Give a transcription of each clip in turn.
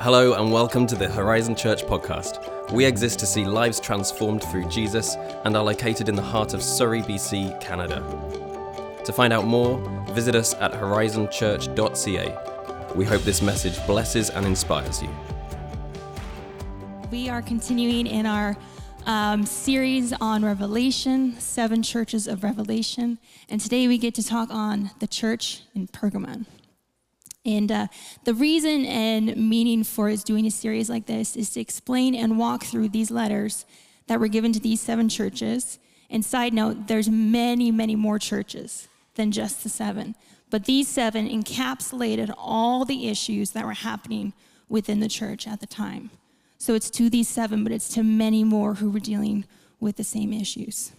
Hello, and welcome to the Horizon Church podcast. We exist to see lives transformed through Jesus and are located in the heart of Surrey, BC, Canada. To find out more, visit us at horizonchurch.ca. We hope this message blesses and inspires you. We are continuing in our um, series on Revelation, seven churches of Revelation, and today we get to talk on the church in Pergamon. And uh, the reason and meaning for us doing a series like this is to explain and walk through these letters that were given to these seven churches. And side note, there's many, many more churches than just the seven. But these seven encapsulated all the issues that were happening within the church at the time. So it's to these seven, but it's to many more who were dealing with the same issues.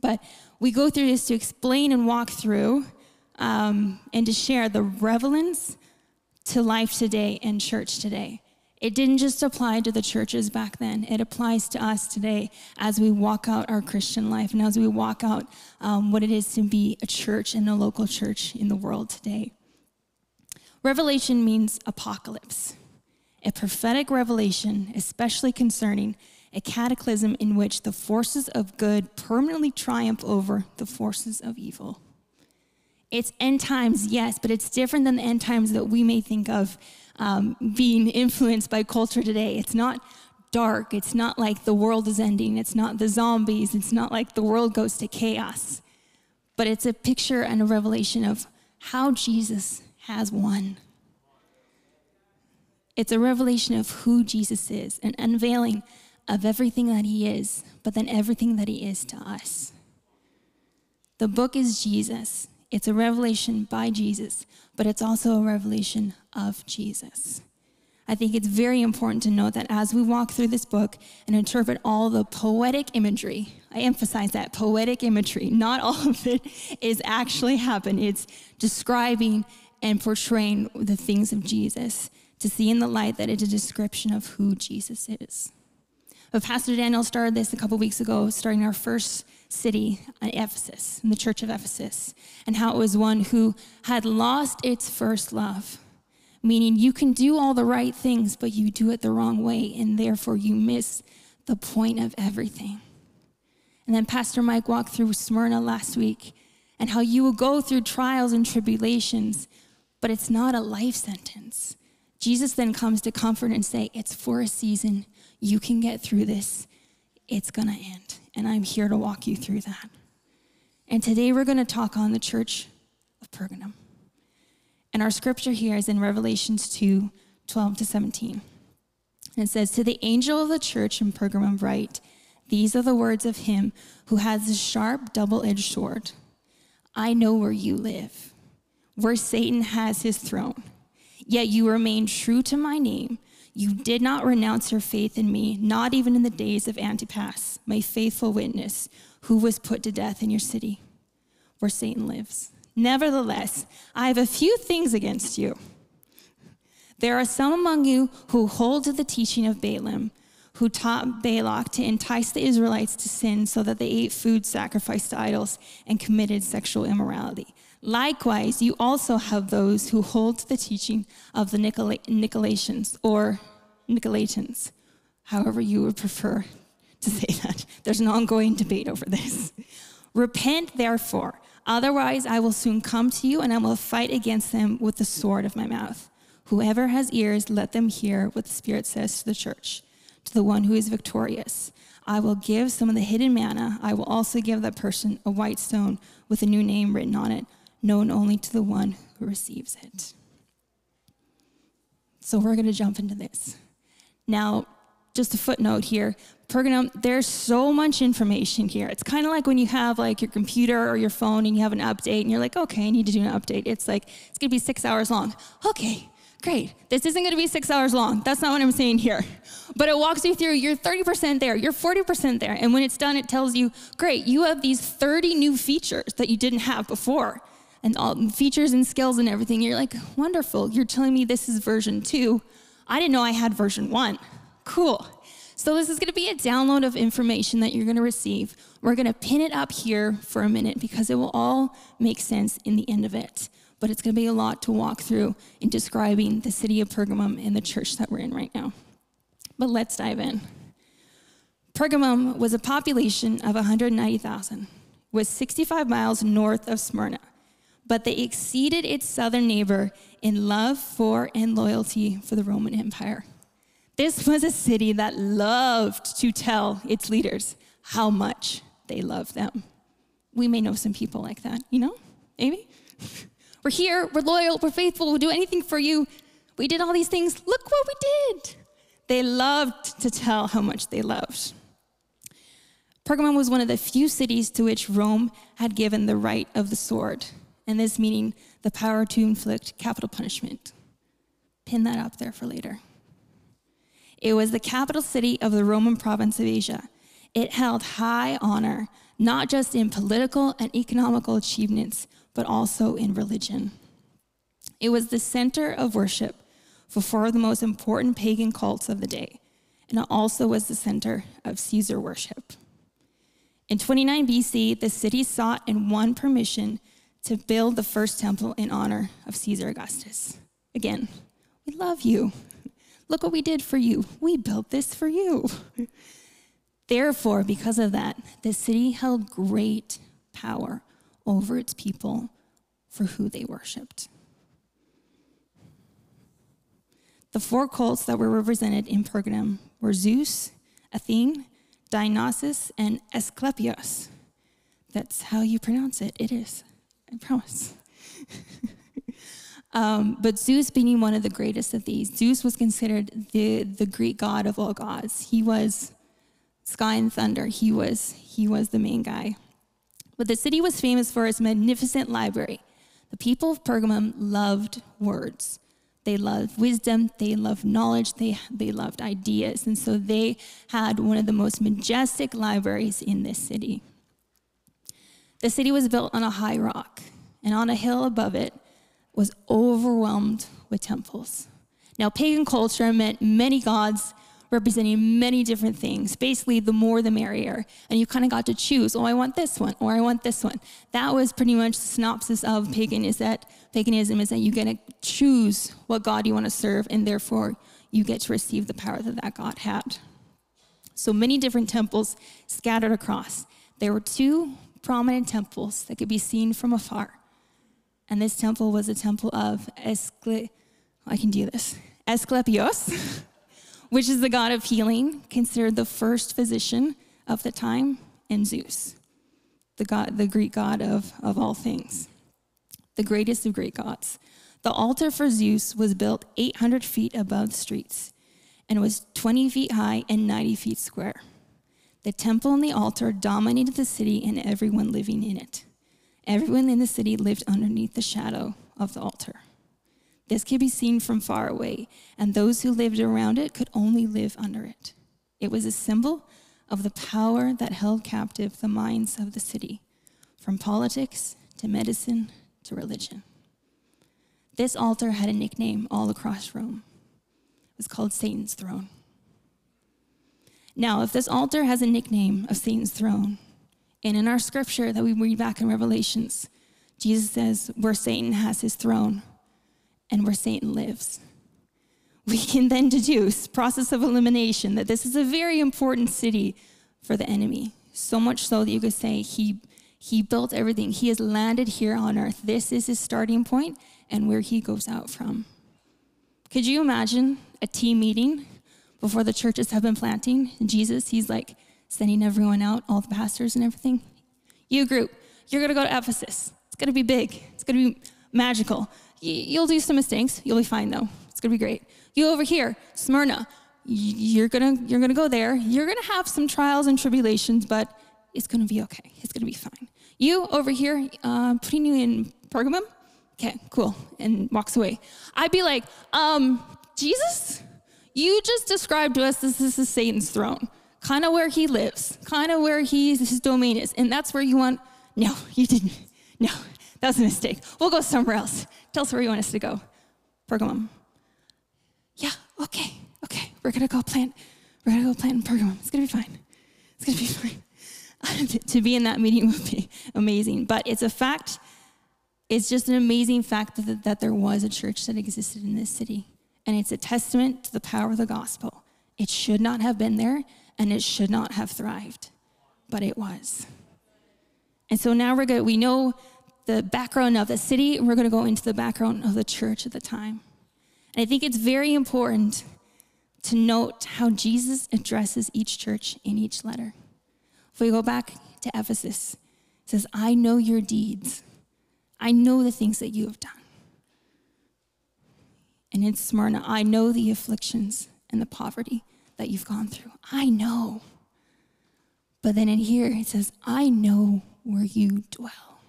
But we go through this to explain and walk through um, and to share the relevance to life today and church today. It didn't just apply to the churches back then, it applies to us today as we walk out our Christian life and as we walk out um, what it is to be a church and a local church in the world today. Revelation means apocalypse, a prophetic revelation, especially concerning a cataclysm in which the forces of good permanently triumph over the forces of evil. It's end times, yes, but it's different than the end times that we may think of um, being influenced by culture today. It's not dark. It's not like the world is ending. It's not the zombies. It's not like the world goes to chaos. But it's a picture and a revelation of how Jesus has won. It's a revelation of who Jesus is, an unveiling of everything that he is, but then everything that he is to us. The book is Jesus. It's a revelation by Jesus, but it's also a revelation of Jesus. I think it's very important to note that as we walk through this book and interpret all the poetic imagery, I emphasize that poetic imagery, not all of it is actually happened. It's describing and portraying the things of Jesus to see in the light that it's a description of who Jesus is. But Pastor Daniel started this a couple weeks ago, starting our first city at Ephesus, in the church of Ephesus, and how it was one who had lost its first love. Meaning, you can do all the right things, but you do it the wrong way, and therefore you miss the point of everything. And then Pastor Mike walked through Smyrna last week and how you will go through trials and tribulations, but it's not a life sentence. Jesus then comes to comfort and say, It's for a season. You can get through this. It's going to end and I'm here to walk you through that. And today we're going to talk on the church of Pergamum. And our scripture here is in Revelations 2 12 to 17. And it says, To the angel of the church in Pergamum, write, These are the words of him who has a sharp, double edged sword. I know where you live, where Satan has his throne. Yet you remain true to my name you did not renounce your faith in me, not even in the days of Antipas, my faithful witness, who was put to death in your city where Satan lives. Nevertheless, I have a few things against you. There are some among you who hold to the teaching of Balaam, who taught Balak to entice the Israelites to sin so that they ate food sacrificed to idols and committed sexual immorality. Likewise, you also have those who hold to the teaching of the Nicolaitans or Nicolaitans, however you would prefer to say that. There's an ongoing debate over this. Repent, therefore, otherwise I will soon come to you and I will fight against them with the sword of my mouth. Whoever has ears, let them hear what the Spirit says to the church. To the one who is victorious, I will give some of the hidden manna. I will also give that person a white stone with a new name written on it known only to the one who receives it. So we're going to jump into this. Now, just a footnote here. Pergamum, there's so much information here. It's kind of like when you have like your computer or your phone and you have an update and you're like, okay, I need to do an update. It's like, it's gonna be six hours long. Okay, great. This isn't gonna be six hours long. That's not what I'm saying here. But it walks you through, you're 30% there, you're 40% there. And when it's done, it tells you, great, you have these 30 new features that you didn't have before and all features and skills and everything. You're like, wonderful. You're telling me this is version two. I didn't know I had version one. Cool. So this is going to be a download of information that you're going to receive. We're going to pin it up here for a minute because it will all make sense in the end of it. but it's going to be a lot to walk through in describing the city of Pergamum and the church that we're in right now. But let's dive in. Pergamum was a population of 190,000, was 65 miles north of Smyrna, but they exceeded its southern neighbor in love for and loyalty for the Roman Empire. This was a city that loved to tell its leaders how much they loved them. We may know some people like that, you know? Maybe? We're here, we're loyal, we're faithful, we'll do anything for you. We did all these things. Look what we did. They loved to tell how much they loved. Pergamum was one of the few cities to which Rome had given the right of the sword, and this meaning the power to inflict capital punishment. Pin that up there for later. It was the capital city of the Roman province of Asia. It held high honor, not just in political and economical achievements, but also in religion. It was the center of worship for four of the most important pagan cults of the day, and it also was the center of Caesar worship. In 29 BC, the city sought and won permission to build the first temple in honor of Caesar Augustus. Again, we love you. Look what we did for you. We built this for you. Therefore, because of that, the city held great power over its people for who they worshiped. The four cults that were represented in Pergamum were Zeus, Athene, Dionysus, and Asclepius. That's how you pronounce it. It is. I promise. um, but Zeus being one of the greatest of these, Zeus was considered the, the Greek god of all gods. He was sky and thunder. He was, he was the main guy. But the city was famous for its magnificent library. The people of Pergamum loved words. They loved wisdom, they loved knowledge, they, they loved ideas. And so they had one of the most majestic libraries in this city. The city was built on a high rock, and on a hill above it was overwhelmed with temples. Now, pagan culture meant many gods representing many different things. Basically, the more the merrier. And you kind of got to choose, oh, I want this one, or I want this one. That was pretty much the synopsis of pagan is that paganism is that you get to choose what God you want to serve, and therefore you get to receive the power that that God had. So many different temples scattered across. There were two prominent temples that could be seen from afar. And this temple was a temple of Escle- I can do this. Asclepios, which is the god of healing, considered the first physician of the time, and Zeus, the god, the Greek god of, of all things, the greatest of great gods. The altar for Zeus was built 800 feet above the streets and was 20 feet high and 90 feet square. The temple and the altar dominated the city and everyone living in it. Everyone in the city lived underneath the shadow of the altar. This could be seen from far away, and those who lived around it could only live under it. It was a symbol of the power that held captive the minds of the city, from politics to medicine to religion. This altar had a nickname all across Rome. It was called Satan's throne. Now, if this altar has a nickname of Satan's throne, and in our scripture that we read back in Revelations, Jesus says where Satan has his throne and where Satan lives. We can then deduce, process of elimination, that this is a very important city for the enemy. So much so that you could say he, he built everything. He has landed here on earth. This is his starting point and where he goes out from. Could you imagine a team meeting before the churches have been planting. Jesus, he's like sending everyone out, all the pastors and everything. You group, you're gonna go to Ephesus. It's gonna be big. It's gonna be magical. You'll do some mistakes. You'll be fine though. It's gonna be great. You over here, Smyrna. You're gonna you're gonna go there. You're gonna have some trials and tribulations, but it's gonna be okay. It's gonna be fine. You over here, uh, putting you in Pergamum. Okay, cool, and walks away. I'd be like, um, Jesus, you just described to us this, this is Satan's throne, kind of where he lives, kind of where he, his domain is. And that's where you want, no, you didn't. No, that was a mistake. We'll go somewhere else. Tell us where you want us to go. Pergamum. Yeah, okay, okay. We're going to go plant, we're going to go plant in Pergamum. It's going to be fine. It's going to be fine. to be in that meeting would be amazing. But it's a fact it's just an amazing fact that, that there was a church that existed in this city. And it's a testament to the power of the gospel. It should not have been there and it should not have thrived, but it was. And so now we're going we know the background of the city, and we're going to go into the background of the church at the time. And I think it's very important to note how Jesus addresses each church in each letter. If we go back to Ephesus, it says, I know your deeds. I know the things that you have done. And in Smyrna, I know the afflictions and the poverty that you've gone through. I know. But then in here, it says, I know where you dwell.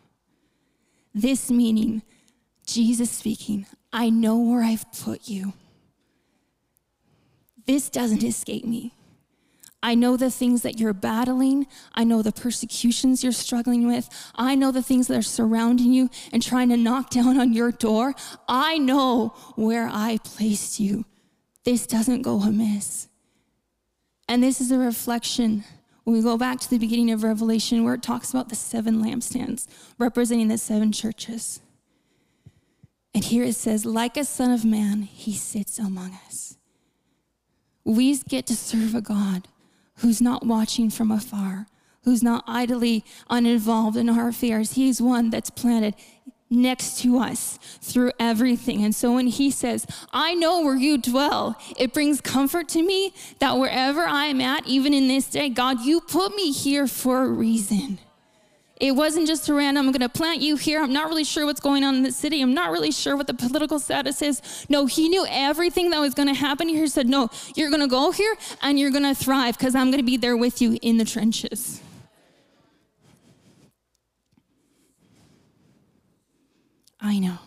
This meaning, Jesus speaking, I know where I've put you. This doesn't escape me. I know the things that you're battling. I know the persecutions you're struggling with. I know the things that are surrounding you and trying to knock down on your door. I know where I placed you. This doesn't go amiss. And this is a reflection when we go back to the beginning of Revelation where it talks about the seven lampstands representing the seven churches. And here it says, like a son of man, he sits among us. We get to serve a God who's not watching from afar, who's not idly uninvolved in our affairs. He's one that's planted next to us through everything. And so when he says, I know where you dwell, it brings comfort to me that wherever I'm at, even in this day, God, you put me here for a reason. It wasn't just a random, I'm going to plant you here. I'm not really sure what's going on in the city. I'm not really sure what the political status is. No, he knew everything that was going to happen here. He said, No, you're going to go here and you're going to thrive because I'm going to be there with you in the trenches. I know.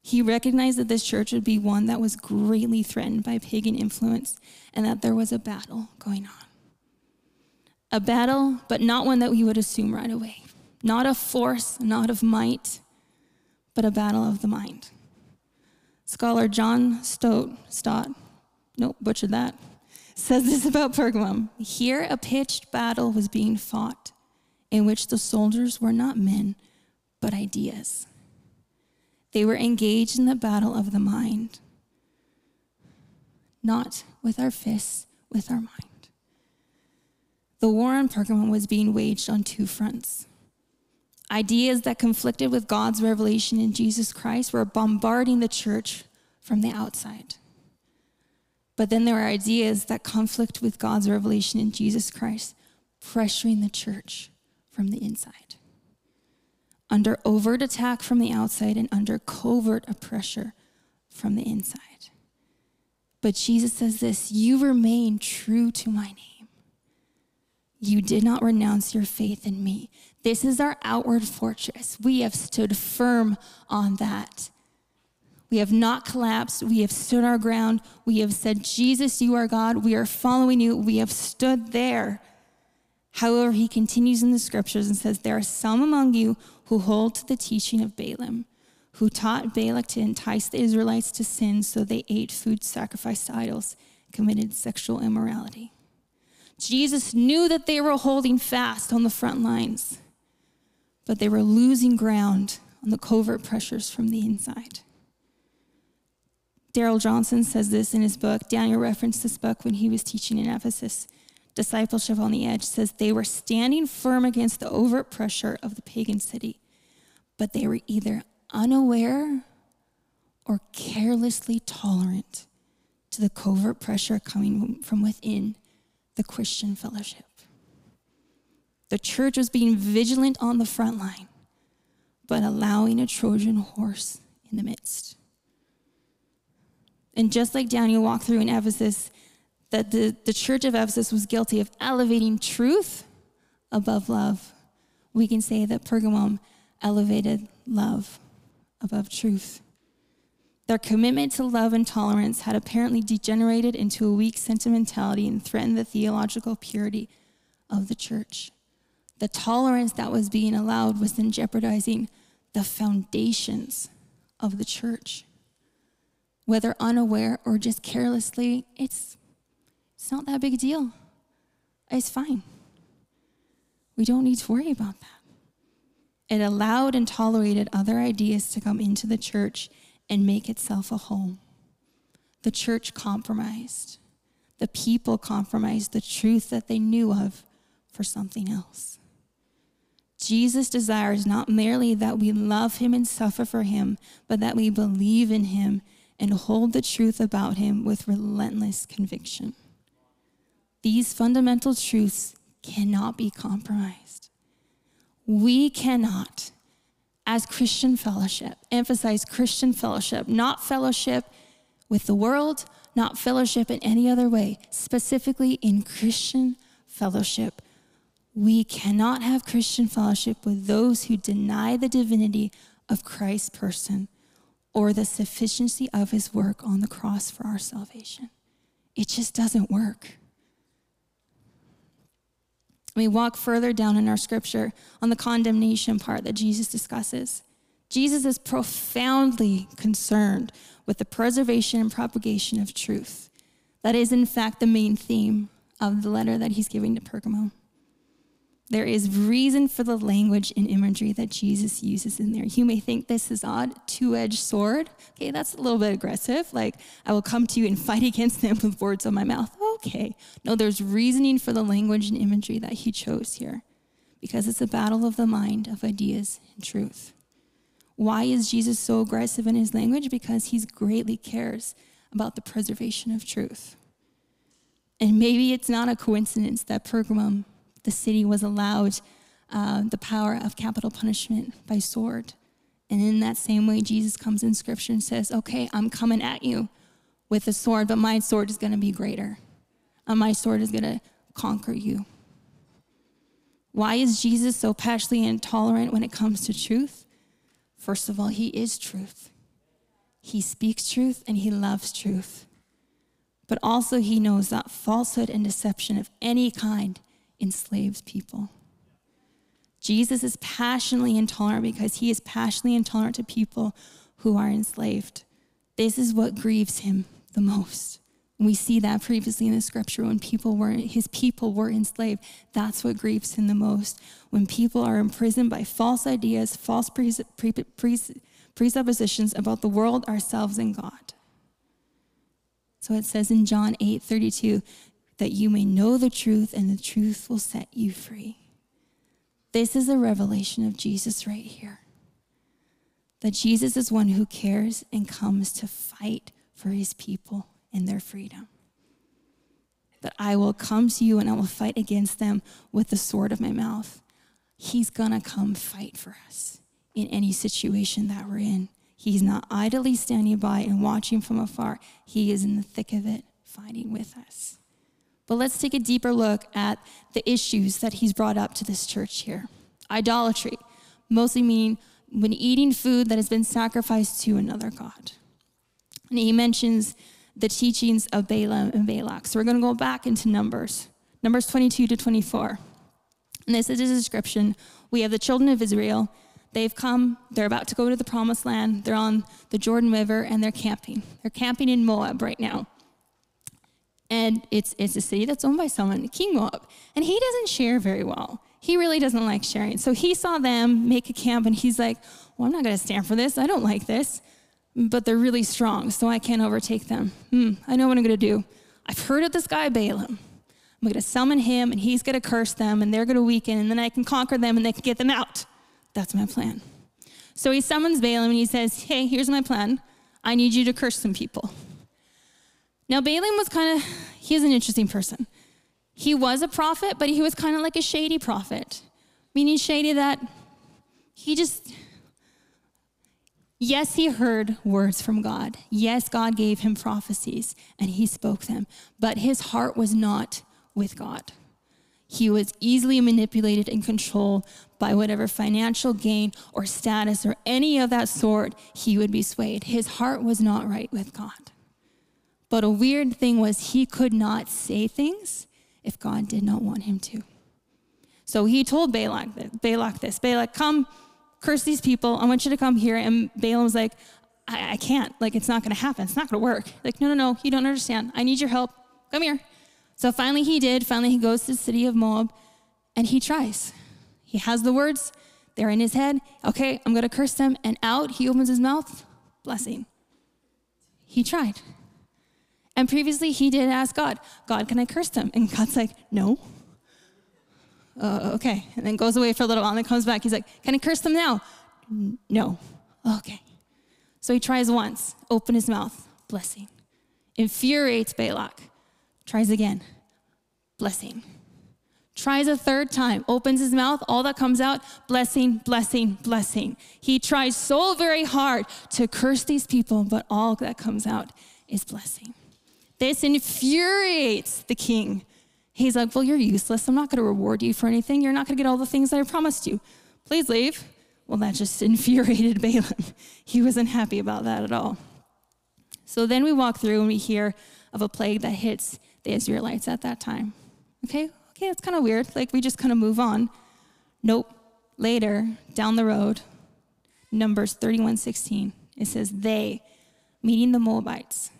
He recognized that this church would be one that was greatly threatened by pagan influence and that there was a battle going on a battle, but not one that we would assume right away. Not of force, not of might, but a battle of the mind. Scholar John Stott, Stott, nope, butchered that, says this about Pergamum. Here, a pitched battle was being fought in which the soldiers were not men, but ideas. They were engaged in the battle of the mind, not with our fists, with our mind. The war on Pergamum was being waged on two fronts. Ideas that conflicted with God's revelation in Jesus Christ were bombarding the church from the outside. But then there are ideas that conflict with God's revelation in Jesus Christ, pressuring the church from the inside. Under overt attack from the outside and under covert pressure from the inside. But Jesus says this You remain true to my name. You did not renounce your faith in me. This is our outward fortress. We have stood firm on that. We have not collapsed. We have stood our ground. We have said, Jesus, you are God. We are following you. We have stood there. However, he continues in the scriptures and says, There are some among you who hold to the teaching of Balaam, who taught Balak to entice the Israelites to sin so they ate food sacrificed to idols, committed sexual immorality. Jesus knew that they were holding fast on the front lines, but they were losing ground on the covert pressures from the inside. Darrell Johnson says this in his book. Daniel referenced this book when he was teaching in Ephesus. Discipleship on the Edge says they were standing firm against the overt pressure of the pagan city, but they were either unaware or carelessly tolerant to the covert pressure coming from within the Christian fellowship. The church was being vigilant on the front line, but allowing a Trojan horse in the midst. And just like Daniel walked through in Ephesus, that the, the church of Ephesus was guilty of elevating truth above love, we can say that Pergamum elevated love above truth. Their commitment to love and tolerance had apparently degenerated into a weak sentimentality and threatened the theological purity of the church. The tolerance that was being allowed was then jeopardizing the foundations of the church. Whether unaware or just carelessly, it's, it's not that big a deal. It's fine. We don't need to worry about that. It allowed and tolerated other ideas to come into the church and make itself a home. The church compromised. The people compromised the truth that they knew of for something else. Jesus desires not merely that we love him and suffer for him, but that we believe in him and hold the truth about him with relentless conviction. These fundamental truths cannot be compromised. We cannot, as Christian fellowship, emphasize Christian fellowship, not fellowship with the world, not fellowship in any other way, specifically in Christian fellowship. We cannot have Christian fellowship with those who deny the divinity of Christ's person or the sufficiency of his work on the cross for our salvation. It just doesn't work. We walk further down in our scripture on the condemnation part that Jesus discusses. Jesus is profoundly concerned with the preservation and propagation of truth. That is, in fact, the main theme of the letter that he's giving to Pergamum. There is reason for the language and imagery that Jesus uses in there. You may think this is odd, two edged sword. Okay, that's a little bit aggressive. Like, I will come to you and fight against them with words of my mouth. Okay. No, there's reasoning for the language and imagery that he chose here because it's a battle of the mind of ideas and truth. Why is Jesus so aggressive in his language? Because he greatly cares about the preservation of truth. And maybe it's not a coincidence that Pergamum the city was allowed uh, the power of capital punishment by sword. And in that same way, Jesus comes in scripture and says, Okay, I'm coming at you with a sword, but my sword is going to be greater. And my sword is going to conquer you. Why is Jesus so passionately intolerant when it comes to truth? First of all, he is truth. He speaks truth and he loves truth. But also, he knows that falsehood and deception of any kind enslaves people. Jesus is passionately intolerant because he is passionately intolerant to people who are enslaved. This is what grieves him the most. We see that previously in the scripture when people were his people were enslaved. That's what grieves him the most. When people are imprisoned by false ideas, false pre- pres- presuppositions about the world, ourselves, and God. So it says in John 8 32, that you may know the truth and the truth will set you free. This is a revelation of Jesus right here. That Jesus is one who cares and comes to fight for his people and their freedom. That I will come to you and I will fight against them with the sword of my mouth. He's gonna come fight for us in any situation that we're in. He's not idly standing by and watching from afar, He is in the thick of it, fighting with us. But let's take a deeper look at the issues that he's brought up to this church here. Idolatry, mostly meaning when eating food that has been sacrificed to another God. And he mentions the teachings of Balaam and Balak. So we're going to go back into Numbers, Numbers 22 to 24. And this is a description. We have the children of Israel. They've come, they're about to go to the promised land. They're on the Jordan River and they're camping. They're camping in Moab right now and it's, it's a city that's owned by someone, King Moab, and he doesn't share very well. He really doesn't like sharing. So he saw them make a camp, and he's like, Well, I'm not going to stand for this. I don't like this. But they're really strong, so I can't overtake them. Hmm, I know what I'm going to do. I've heard of this guy, Balaam. I'm going to summon him, and he's going to curse them, and they're going to weaken, and then I can conquer them, and they can get them out. That's my plan. So he summons Balaam, and he says, Hey, here's my plan. I need you to curse some people. Now, Balaam was kind of, he's an interesting person. He was a prophet, but he was kind of like a shady prophet, meaning shady that he just, yes, he heard words from God. Yes, God gave him prophecies and he spoke them, but his heart was not with God. He was easily manipulated and controlled by whatever financial gain or status or any of that sort he would be swayed. His heart was not right with God. But a weird thing was he could not say things if God did not want him to. So he told Balak, this, Balak this, Balak, come curse these people. I want you to come here. And Balaam was like, I, I can't. Like, it's not going to happen. It's not going to work. Like, no, no, no. You don't understand. I need your help. Come here. So finally he did. Finally he goes to the city of Moab and he tries. He has the words. They're in his head. Okay, I'm going to curse them. And out, he opens his mouth, blessing. He tried. And previously, he did ask God, God, can I curse them? And God's like, no. Uh, okay. And then goes away for a little while and then comes back. He's like, can I curse them now? No. Okay. So he tries once, open his mouth, blessing. Infuriates Balak. Tries again, blessing. Tries a third time, opens his mouth, all that comes out, blessing, blessing, blessing. He tries so very hard to curse these people, but all that comes out is blessing. This infuriates the king. He's like, Well, you're useless. I'm not going to reward you for anything. You're not going to get all the things that I promised you. Please leave. Well, that just infuriated Balaam. He wasn't happy about that at all. So then we walk through and we hear of a plague that hits the Israelites at that time. Okay, okay, that's kind of weird. Like we just kind of move on. Nope. Later, down the road, Numbers 31 16, it says, They, meaning the Moabites,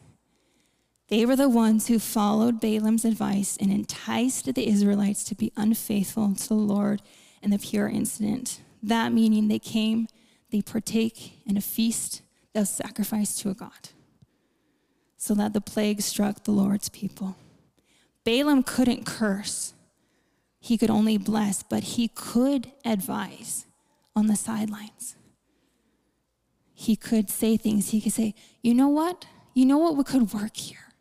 they were the ones who followed Balaam's advice and enticed the Israelites to be unfaithful to the Lord in the Peor incident. That meaning they came, they partake in a feast that was sacrificed to a god, so that the plague struck the Lord's people. Balaam couldn't curse, he could only bless, but he could advise on the sidelines. He could say things. He could say, You know what? You know what could work here?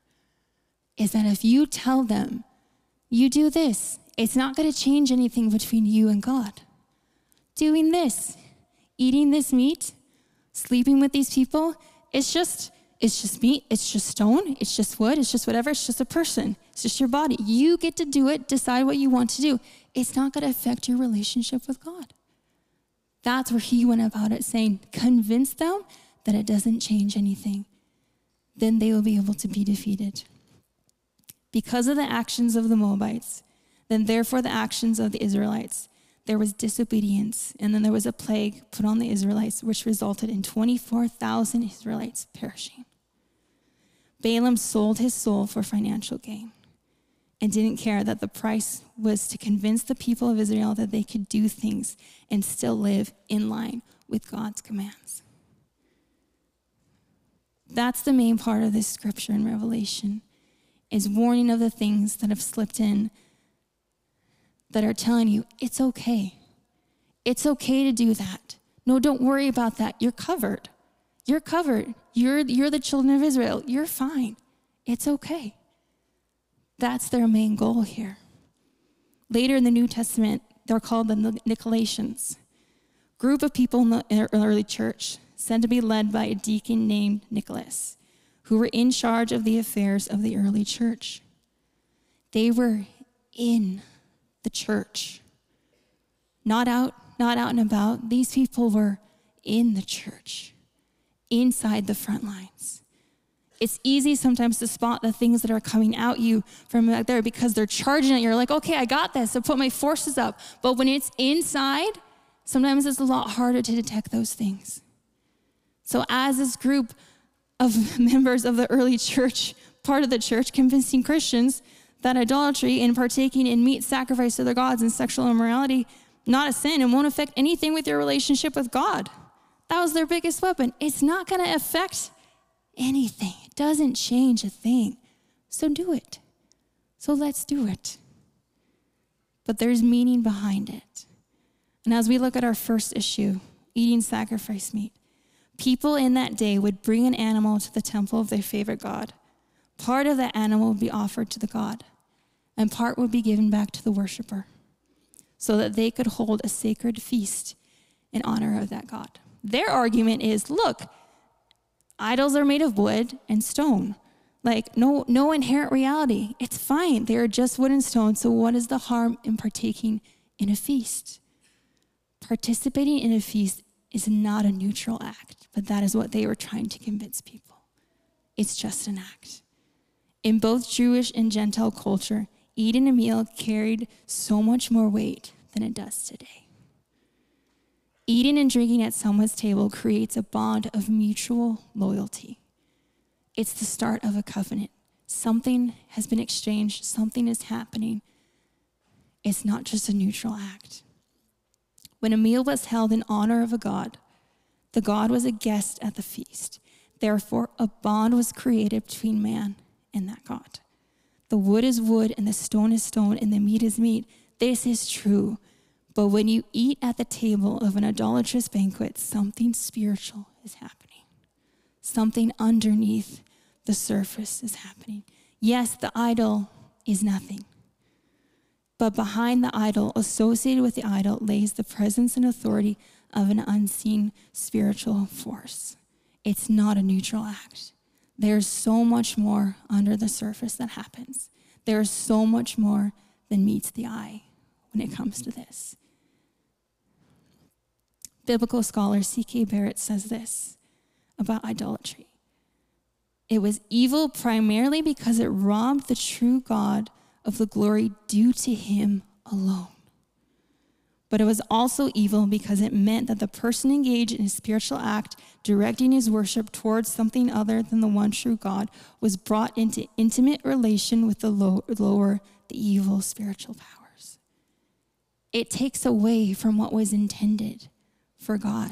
Is that if you tell them, you do this, it's not going to change anything between you and God. Doing this, eating this meat, sleeping with these people, it's just it's just meat, it's just stone, it's just wood, it's just whatever, it's just a person, it's just your body. You get to do it, decide what you want to do. It's not going to affect your relationship with God. That's where he went about it, saying, convince them that it doesn't change anything. Then they will be able to be defeated. Because of the actions of the Moabites, then therefore the actions of the Israelites, there was disobedience, and then there was a plague put on the Israelites, which resulted in 24,000 Israelites perishing. Balaam sold his soul for financial gain and didn't care that the price was to convince the people of Israel that they could do things and still live in line with God's commands. That's the main part of this scripture in Revelation is warning of the things that have slipped in that are telling you it's okay. It's okay to do that. No, don't worry about that. You're covered. You're covered. You're, you're the children of Israel. You're fine. It's okay. That's their main goal here. Later in the New Testament, they're called the Nicolaitans, group of people in the early church, said to be led by a deacon named Nicholas, who were in charge of the affairs of the early church. They were in the church, not out, not out and about. These people were in the church, inside the front lines. It's easy sometimes to spot the things that are coming out you from back there because they're charging it. You're like, okay, I got this. I put my forces up. But when it's inside, sometimes it's a lot harder to detect those things. So, as this group of members of the early church, part of the church, convincing Christians that idolatry and partaking in meat sacrifice to their gods and sexual immorality not a sin and won't affect anything with your relationship with God. That was their biggest weapon. It's not going to affect anything. It doesn't change a thing. So do it. So let's do it. But there's meaning behind it. And as we look at our first issue, eating sacrifice meat, people in that day would bring an animal to the temple of their favorite god. Part of that animal would be offered to the god, and part would be given back to the worshiper so that they could hold a sacred feast in honor of that god. Their argument is look, idols are made of wood and stone. Like, no, no inherent reality. It's fine. They are just wood and stone. So, what is the harm in partaking in a feast? Participating in a feast is not a neutral act, but that is what they were trying to convince people. It's just an act. In both Jewish and Gentile culture, eating a meal carried so much more weight than it does today. Eating and drinking at someone's table creates a bond of mutual loyalty. It's the start of a covenant. Something has been exchanged, something is happening. It's not just a neutral act. When a meal was held in honor of a god, the god was a guest at the feast. Therefore, a bond was created between man and that God. The wood is wood, and the stone is stone, and the meat is meat. This is true. But when you eat at the table of an idolatrous banquet, something spiritual is happening. Something underneath the surface is happening. Yes, the idol is nothing. But behind the idol, associated with the idol, lays the presence and authority of an unseen spiritual force. It's not a neutral act. There's so much more under the surface that happens. There's so much more than meets the eye when it comes to this. Biblical scholar C.K. Barrett says this about idolatry it was evil primarily because it robbed the true God of the glory due to him alone but it was also evil because it meant that the person engaged in a spiritual act, directing his worship towards something other than the one true God, was brought into intimate relation with the lower, the evil spiritual powers. It takes away from what was intended for God.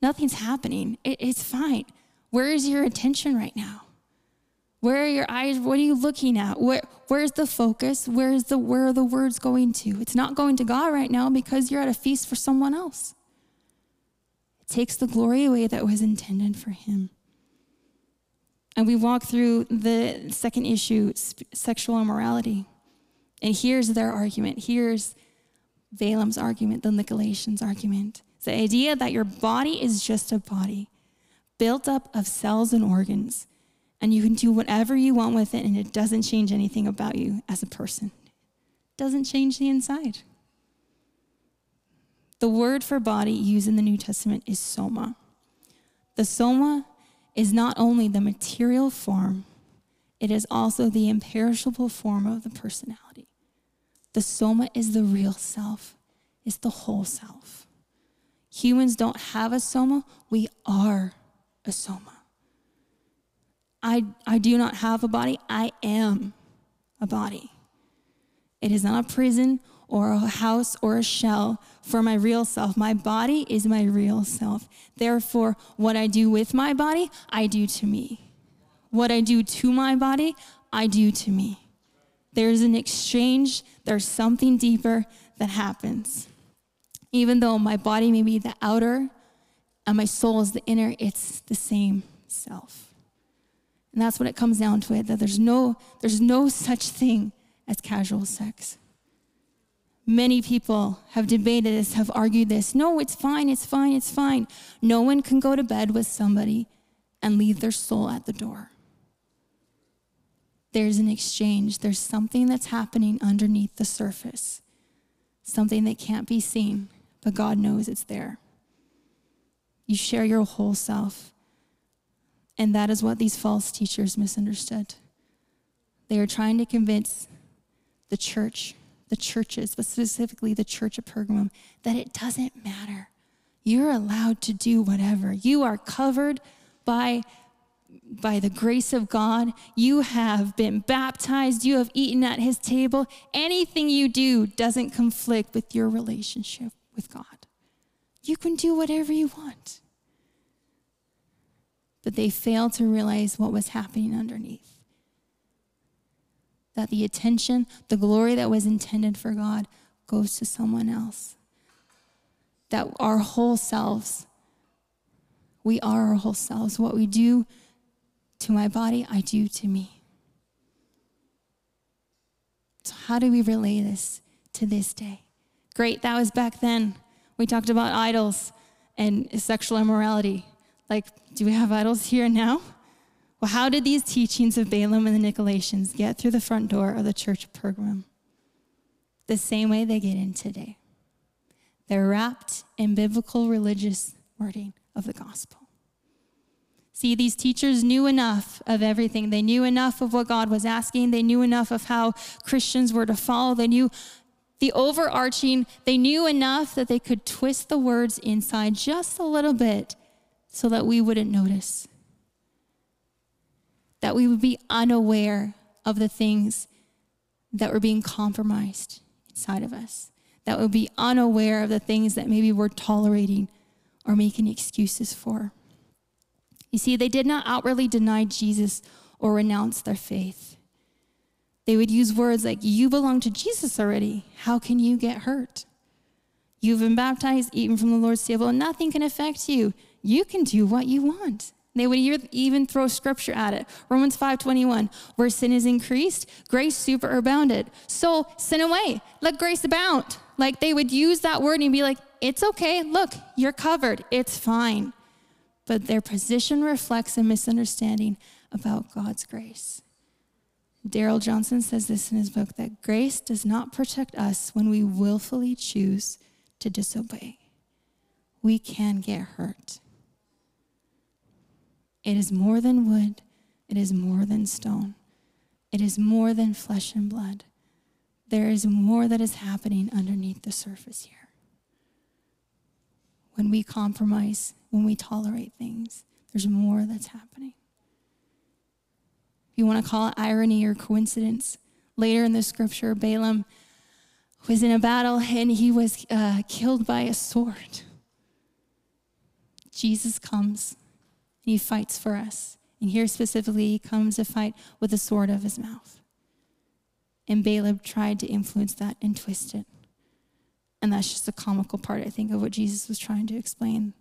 Nothing's happening. It, it's fine. Where is your attention right now? Where are your eyes? What are you looking at? Where, where's the focus? Where's the where are the words going to? It's not going to God right now because you're at a feast for someone else. It takes the glory away that was intended for him. And we walk through the second issue, sexual immorality. And here's their argument. Here's Balaam's argument, the Nicolaitans' argument. The idea that your body is just a body built up of cells and organs and you can do whatever you want with it, and it doesn't change anything about you as a person. It doesn't change the inside. The word for body used in the New Testament is soma. The soma is not only the material form, it is also the imperishable form of the personality. The soma is the real self, it's the whole self. Humans don't have a soma, we are a soma. I, I do not have a body, I am a body. It is not a prison or a house or a shell for my real self. My body is my real self. Therefore, what I do with my body, I do to me. What I do to my body, I do to me. There's an exchange, there's something deeper that happens. Even though my body may be the outer and my soul is the inner, it's the same self. And that's what it comes down to it that there's no there's no such thing as casual sex. Many people have debated this, have argued this. No, it's fine, it's fine, it's fine. No one can go to bed with somebody and leave their soul at the door. There's an exchange, there's something that's happening underneath the surface, something that can't be seen, but God knows it's there. You share your whole self. And that is what these false teachers misunderstood. They are trying to convince the church, the churches, but specifically the church of Pergamum, that it doesn't matter. You're allowed to do whatever. You are covered by, by the grace of God. You have been baptized. You have eaten at his table. Anything you do doesn't conflict with your relationship with God. You can do whatever you want but they failed to realize what was happening underneath. That the attention, the glory that was intended for God goes to someone else. That our whole selves, we are our whole selves. What we do to my body, I do to me. So, how do we relay this to this day? Great, that was back then. We talked about idols and sexual immorality. Like, do we have idols here now? Well, how did these teachings of Balaam and the Nicolaitans get through the front door of the church of Pergamum? The same way they get in today. They're wrapped in biblical religious wording of the gospel. See, these teachers knew enough of everything. They knew enough of what God was asking. They knew enough of how Christians were to follow. They knew the overarching, they knew enough that they could twist the words inside just a little bit so that we wouldn't notice, that we would be unaware of the things that were being compromised inside of us, that would be unaware of the things that maybe we're tolerating or making excuses for. You see, they did not outwardly deny Jesus or renounce their faith. They would use words like, You belong to Jesus already. How can you get hurt? You've been baptized, eaten from the Lord's table, and nothing can affect you. You can do what you want. They would even throw scripture at it. Romans 5:21, where sin is increased, grace superabounded. So sin away, let grace abound. Like they would use that word and be like, it's okay, look, you're covered, it's fine. But their position reflects a misunderstanding about God's grace. Darrell Johnson says this in his book that grace does not protect us when we willfully choose to disobey. We can get hurt. It is more than wood, it is more than stone, it is more than flesh and blood. There is more that is happening underneath the surface here. When we compromise, when we tolerate things, there's more that's happening. If you want to call it irony or coincidence, later in the scripture, Balaam was in a battle and he was uh, killed by a sword. Jesus comes he fights for us. And here specifically, he comes to fight with the sword of his mouth. And Balaam tried to influence that and twist it. And that's just a comical part, I think, of what Jesus was trying to explain.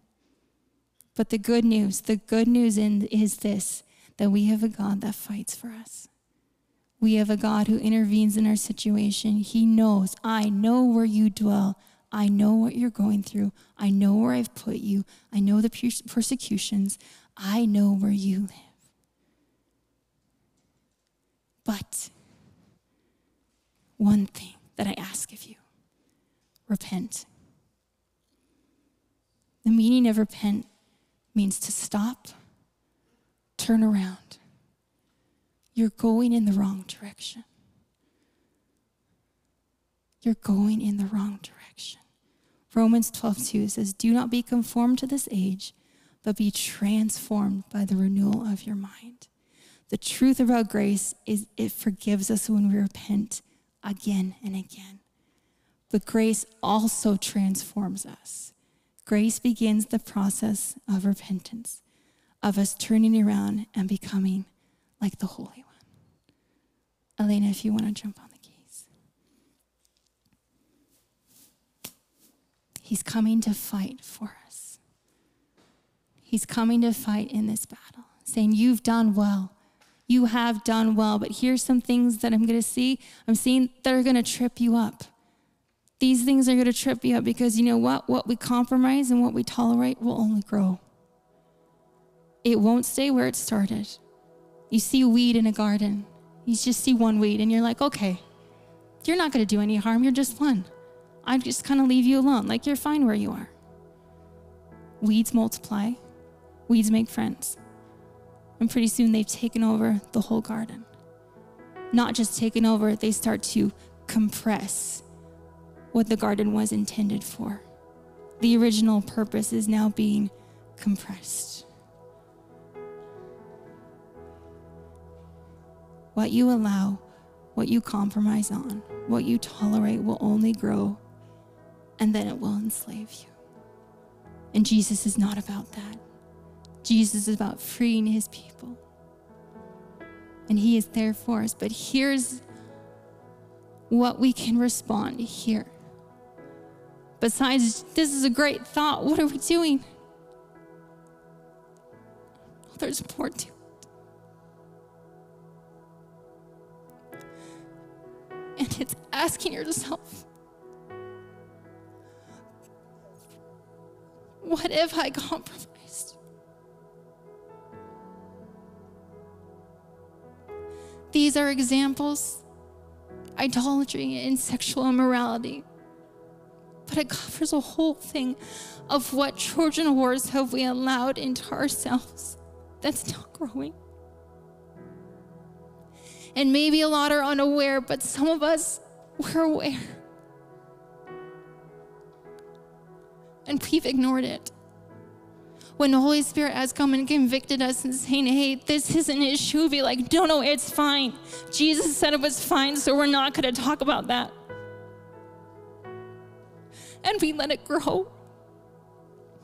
But the good news, the good news in, is this that we have a God that fights for us. We have a God who intervenes in our situation. He knows, I know where you dwell. I know what you're going through. I know where I've put you. I know the persecutions. I know where you live. But one thing that I ask of you repent. The meaning of repent means to stop, turn around. You're going in the wrong direction. You're going in the wrong direction. Romans 12, 2 says, Do not be conformed to this age but be transformed by the renewal of your mind. The truth about grace is it forgives us when we repent again and again. But grace also transforms us. Grace begins the process of repentance, of us turning around and becoming like the Holy One. Elena, if you want to jump on the keys. He's coming to fight for us. He's coming to fight in this battle, saying, You've done well. You have done well, but here's some things that I'm going to see. I'm seeing that are going to trip you up. These things are going to trip you up because you know what? What we compromise and what we tolerate will only grow. It won't stay where it started. You see a weed in a garden, you just see one weed, and you're like, okay, you're not going to do any harm. You're just one. I just kind of leave you alone. Like you're fine where you are. Weeds multiply, Weeds make friends. And pretty soon they've taken over the whole garden. Not just taken over, they start to compress what the garden was intended for. The original purpose is now being compressed. What you allow, what you compromise on, what you tolerate will only grow, and then it will enslave you. And Jesus is not about that. Jesus is about freeing his people. And he is there for us. But here's what we can respond here. Besides, this is a great thought. What are we doing? There's more to it. And it's asking yourself, what if I compromise? These are examples idolatry and sexual immorality. But it covers a whole thing of what Trojan wars have we allowed into ourselves that's not growing. And maybe a lot are unaware, but some of us, we're aware. And we've ignored it when the Holy Spirit has come and convicted us and saying, hey, this is an issue, be like, no, no, it's fine. Jesus said it was fine, so we're not going to talk about that. and we let it grow,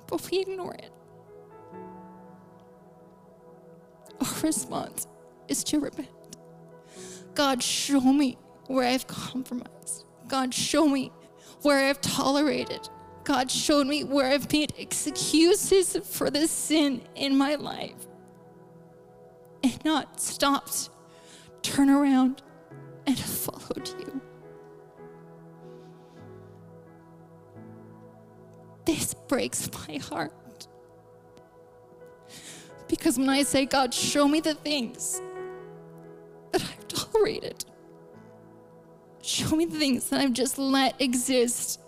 but we ignore it. Our response is to repent. God, show me where I've compromised. God, show me where I've tolerated. God showed me where I've made excuses for the sin in my life and not stopped, turn around, and followed you. This breaks my heart. Because when I say, God, show me the things that I've tolerated, show me the things that I've just let exist,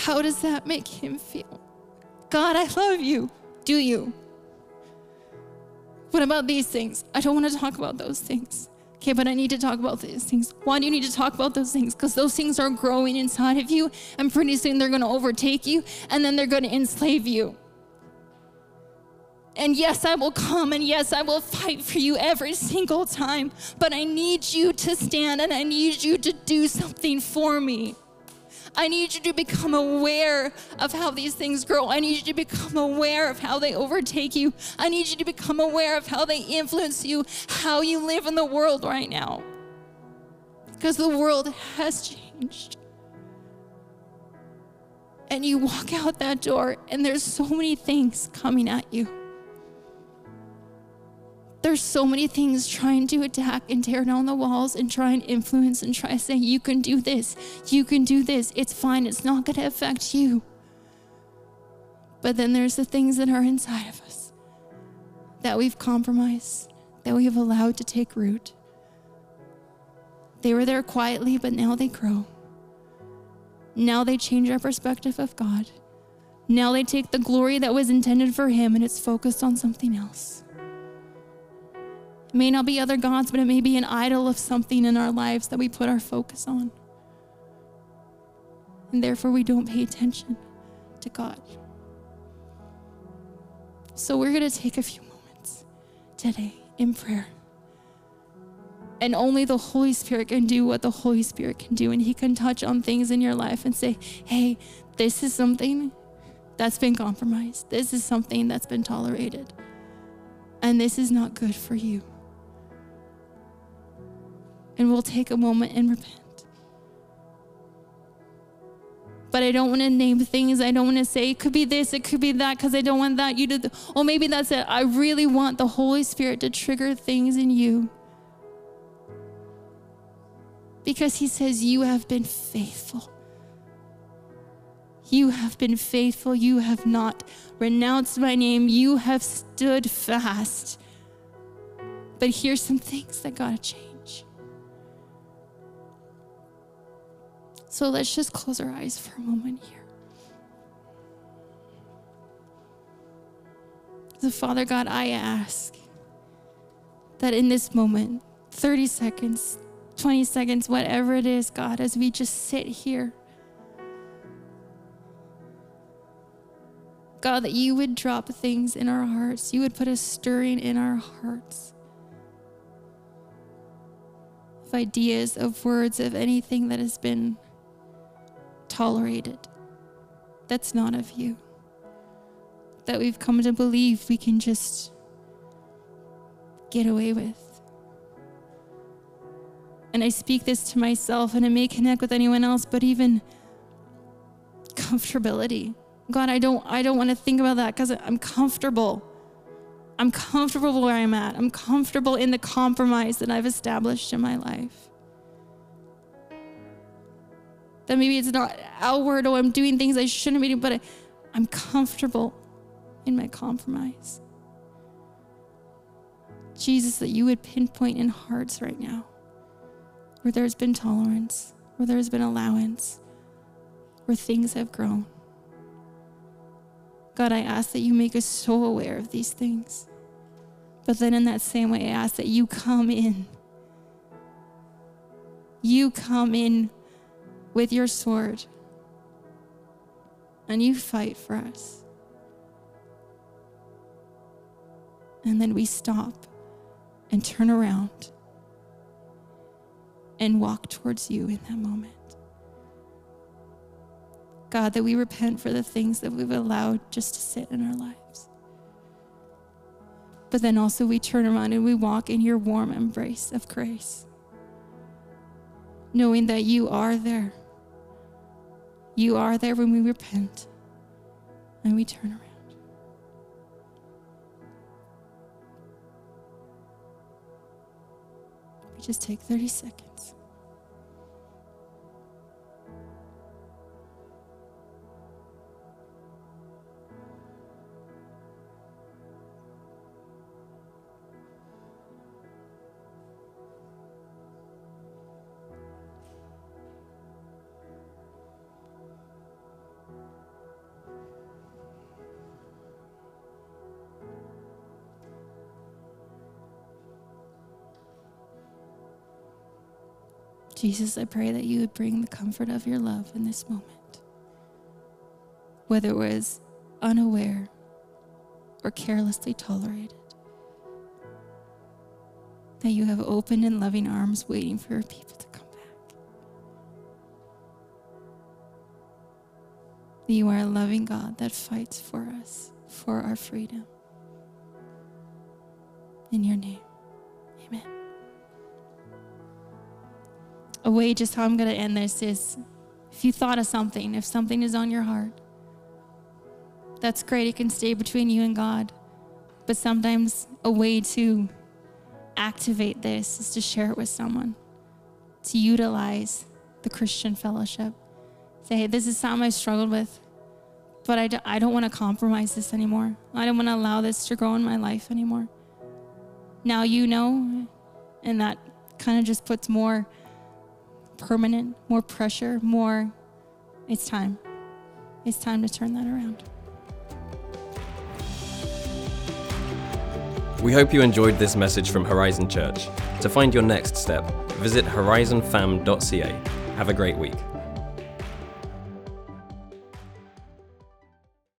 how does that make him feel? God, I love you. Do you? What about these things? I don't want to talk about those things. Okay, but I need to talk about these things. Why do you need to talk about those things? Because those things are growing inside of you, and pretty soon they're going to overtake you, and then they're going to enslave you. And yes, I will come, and yes, I will fight for you every single time, but I need you to stand, and I need you to do something for me. I need you to become aware of how these things grow. I need you to become aware of how they overtake you. I need you to become aware of how they influence you, how you live in the world right now. Because the world has changed. And you walk out that door, and there's so many things coming at you. There's so many things trying to attack and tear down the walls and try and influence and try to say, you can do this, you can do this, it's fine, it's not going to affect you. But then there's the things that are inside of us that we've compromised, that we have allowed to take root. They were there quietly, but now they grow. Now they change our perspective of God. Now they take the glory that was intended for Him and it's focused on something else. It may not be other gods, but it may be an idol of something in our lives that we put our focus on. And therefore, we don't pay attention to God. So, we're going to take a few moments today in prayer. And only the Holy Spirit can do what the Holy Spirit can do. And He can touch on things in your life and say, hey, this is something that's been compromised. This is something that's been tolerated. And this is not good for you and we'll take a moment and repent. But I don't want to name things. I don't want to say it could be this, it could be that, because I don't want that. You to, oh, maybe that's it. I really want the Holy Spirit to trigger things in you. Because He says, You have been faithful. You have been faithful. You have not renounced my name. You have stood fast. But here's some things that got to change. So let's just close our eyes for a moment here. So, Father God, I ask that in this moment, 30 seconds, 20 seconds, whatever it is, God, as we just sit here, God, that you would drop things in our hearts. You would put a stirring in our hearts of ideas, of words, of anything that has been tolerated. That's not of you. That we've come to believe we can just get away with. And I speak this to myself, and it may connect with anyone else, but even comfortability. God, I don't I don't want to think about that because I'm comfortable. I'm comfortable where I'm at. I'm comfortable in the compromise that I've established in my life that maybe it's not outward or I'm doing things I shouldn't be doing, but I, I'm comfortable in my compromise. Jesus, that you would pinpoint in hearts right now where there's been tolerance, where there's been allowance, where things have grown. God, I ask that you make us so aware of these things. But then in that same way, I ask that you come in. You come in with your sword and you fight for us. And then we stop and turn around and walk towards you in that moment. God, that we repent for the things that we've allowed just to sit in our lives. But then also we turn around and we walk in your warm embrace of grace, knowing that you are there. You are there when we repent and we turn around. We just take 30 seconds. Jesus, I pray that you would bring the comfort of your love in this moment. Whether it was unaware or carelessly tolerated, that you have opened and loving arms waiting for your people to come back. That you are a loving God that fights for us, for our freedom. In your name, amen a way just how I'm going to end this is if you thought of something, if something is on your heart, that's great. It can stay between you and God. But sometimes a way to activate this is to share it with someone, to utilize the Christian fellowship. Say, hey, this is something I struggled with, but I, do, I don't want to compromise this anymore. I don't want to allow this to grow in my life anymore. Now you know, and that kind of just puts more permanent, more pressure, more. It's time. It's time to turn that around. We hope you enjoyed this message from Horizon Church. To find your next step, visit horizonfam.ca. Have a great week.